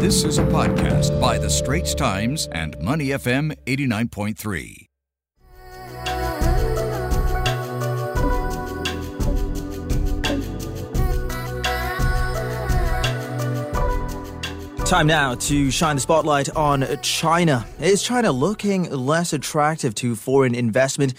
This is a podcast by The Straits Times and Money FM 89.3. Time now to shine the spotlight on China. Is China looking less attractive to foreign investment?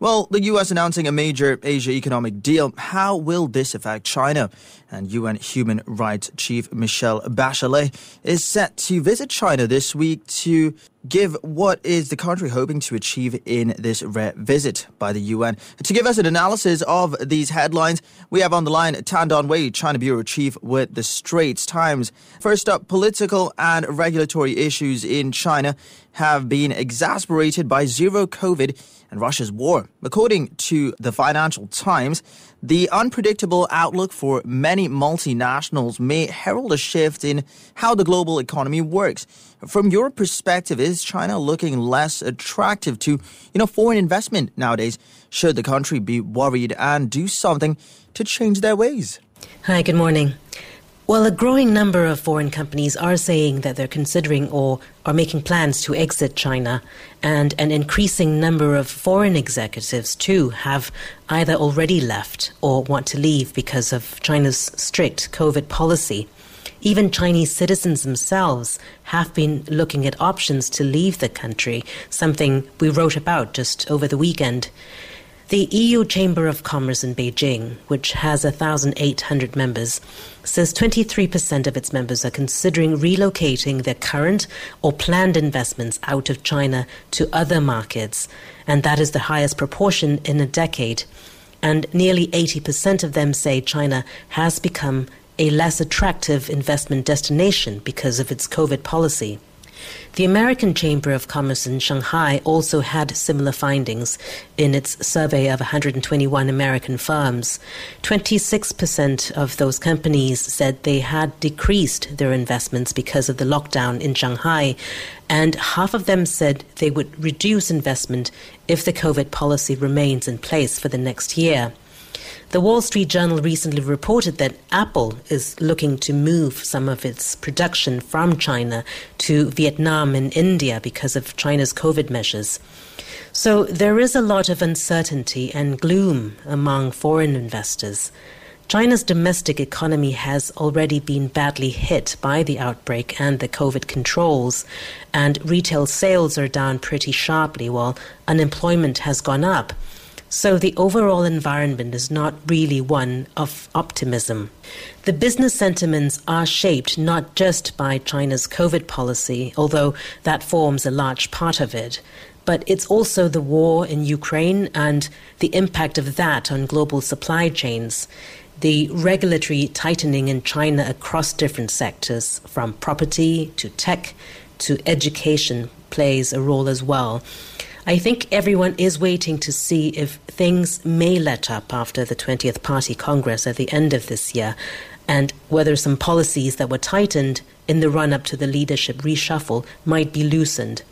Well, the U.S. announcing a major Asia economic deal. How will this affect China? And UN Human Rights Chief Michelle Bachelet is set to visit China this week to give what is the country hoping to achieve in this rare visit by the UN. To give us an analysis of these headlines, we have on the line Tan Dawn Wei, China Bureau Chief with the Straits Times. First up, political and regulatory issues in China have been exasperated by zero COVID and Russia's war. According to the Financial Times, the unpredictable outlook for many multinationals may herald a shift in how the global economy works. From your perspective, is China looking less attractive to, you know, foreign investment nowadays? Should the country be worried and do something to change their ways? Hi, good morning. Well, a growing number of foreign companies are saying that they're considering or are making plans to exit China, and an increasing number of foreign executives, too, have either already left or want to leave because of China's strict COVID policy. Even Chinese citizens themselves have been looking at options to leave the country, something we wrote about just over the weekend. The EU Chamber of Commerce in Beijing, which has 1,800 members, says 23% of its members are considering relocating their current or planned investments out of China to other markets, and that is the highest proportion in a decade. And nearly 80% of them say China has become a less attractive investment destination because of its COVID policy. The American Chamber of Commerce in Shanghai also had similar findings in its survey of 121 American firms. 26% of those companies said they had decreased their investments because of the lockdown in Shanghai, and half of them said they would reduce investment if the COVID policy remains in place for the next year. The Wall Street Journal recently reported that Apple is looking to move some of its production from China to Vietnam and India because of China's COVID measures. So there is a lot of uncertainty and gloom among foreign investors. China's domestic economy has already been badly hit by the outbreak and the COVID controls, and retail sales are down pretty sharply while unemployment has gone up. So the overall environment is not really one of optimism. The business sentiments are shaped not just by China's COVID policy, although that forms a large part of it, but it's also the war in Ukraine and the impact of that on global supply chains. The regulatory tightening in China across different sectors, from property to tech to education, plays a role as well. I think everyone is waiting to see if things may let up after the 20th Party Congress at the end of this year and whether some policies that were tightened in the run up to the leadership reshuffle might be loosened.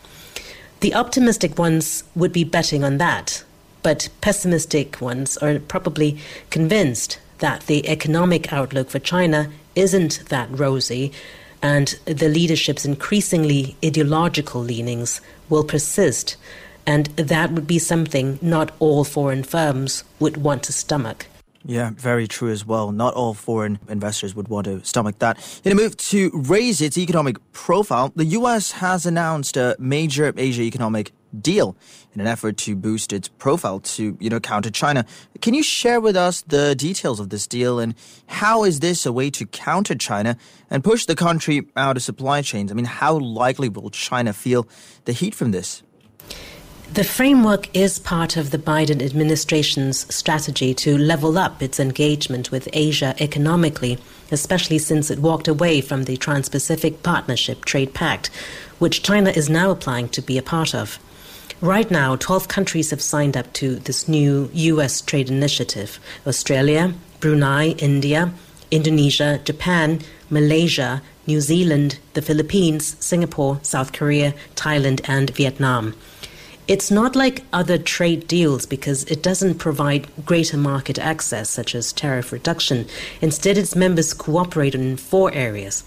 The optimistic ones would be betting on that, but pessimistic ones are probably convinced that the economic outlook for China isn't that rosy and the leadership's increasingly ideological leanings will persist and that would be something not all foreign firms would want to stomach. Yeah, very true as well. Not all foreign investors would want to stomach that. In a move to raise its economic profile, the U.S. has announced a major Asia economic deal in an effort to boost its profile to, you know, counter China. Can you share with us the details of this deal and how is this a way to counter China and push the country out of supply chains? I mean, how likely will China feel the heat from this? The framework is part of the Biden administration's strategy to level up its engagement with Asia economically, especially since it walked away from the Trans Pacific Partnership Trade Pact, which China is now applying to be a part of. Right now, 12 countries have signed up to this new U.S. trade initiative Australia, Brunei, India, Indonesia, Japan, Malaysia, New Zealand, the Philippines, Singapore, South Korea, Thailand, and Vietnam. It's not like other trade deals because it doesn't provide greater market access, such as tariff reduction. Instead, its members cooperate in four areas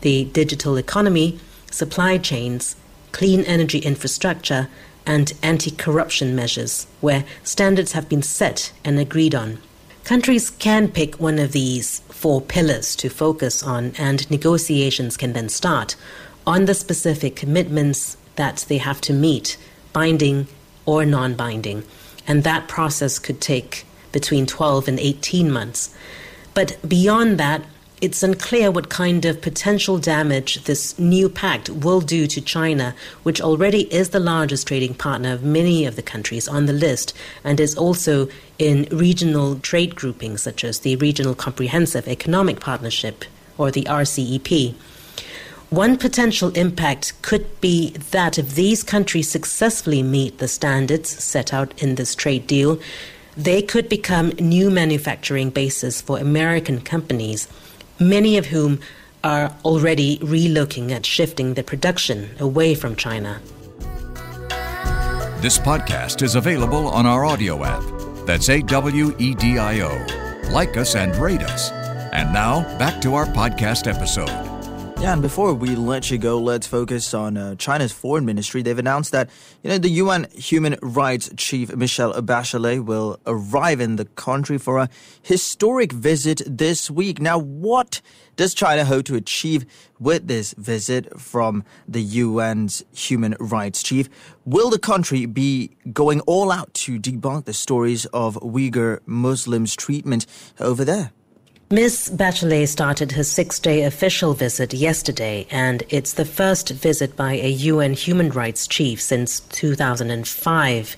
the digital economy, supply chains, clean energy infrastructure, and anti corruption measures, where standards have been set and agreed on. Countries can pick one of these four pillars to focus on, and negotiations can then start on the specific commitments that they have to meet, binding or non binding. And that process could take between 12 and 18 months. But beyond that, it's unclear what kind of potential damage this new pact will do to China, which already is the largest trading partner of many of the countries on the list and is also in regional trade groupings such as the Regional Comprehensive Economic Partnership or the RCEP. One potential impact could be that if these countries successfully meet the standards set out in this trade deal, they could become new manufacturing bases for American companies many of whom are already relooking at shifting their production away from China. This podcast is available on our Awedio app. That's A W E D I O. Like us and rate us. And now, back to our podcast episode. Yeah, and before we let you go, let's focus on uh, China's foreign ministry. They've announced that you know the UN Human Rights Chief Michelle Bachelet will arrive in the country for a historic visit this week. Now, what does China hope to achieve with this visit from the UN's Human Rights Chief? Will the country be going all out to debunk the stories of Uyghur Muslims' treatment over there? Ms. Bachelet started her six day official visit yesterday, and it's the first visit by a UN human rights chief since 2005.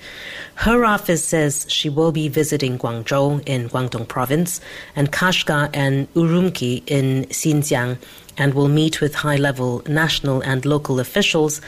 Her office says she will be visiting Guangzhou in Guangdong province and Kashgar and Urumqi in Xinjiang and will meet with high level national and local officials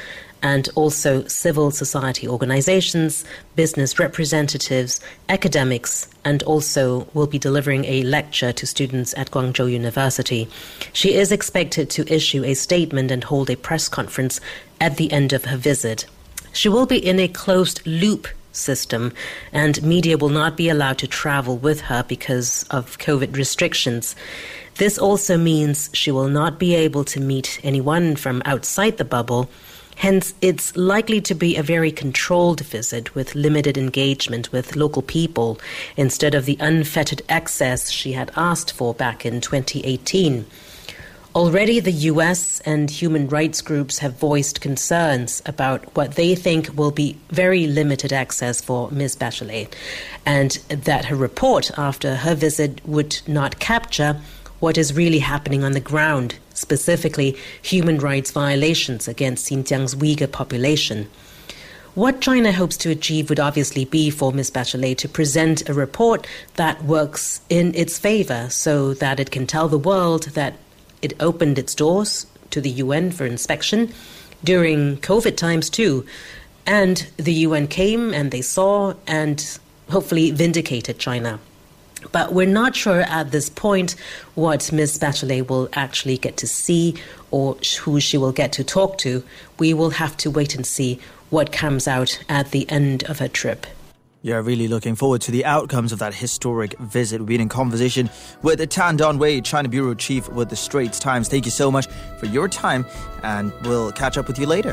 and also civil society organizations, business representatives, academics, and also will be delivering a lecture to students at Guangzhou University. She is expected to issue a statement and hold a press conference at the end of her visit. She will be in a closed loop system, and media will not be allowed to travel with her because of COVID restrictions. This also means she will not be able to meet anyone from outside the bubble Hence, it's likely to be a very controlled visit with limited engagement with local people instead of the unfettered access she had asked for back in 2018. Already, the US and human rights groups have voiced concerns about what they think will be very limited access for Ms. Bachelet, and that her report after her visit would not capture what is really happening on the ground, specifically human rights violations against Xinjiang's Uyghur population. What China hopes to achieve would obviously be for Ms. Bachelet to present a report that works in its favor so that it can tell the world that it opened its doors to the UN for inspection during COVID times too. And the UN came and they saw and hopefully vindicated China. But we're not sure at this point what Ms. Bachelet will actually get to see or who she will get to talk to. We will have to wait and see what comes out at the end of her trip. Yeah, really looking forward to the outcomes of that historic visit. We've been in conversation with Tan Dawn Wei, China Bureau Chief with the Straits Times. Thank you so much for your time, and we'll catch up with you later.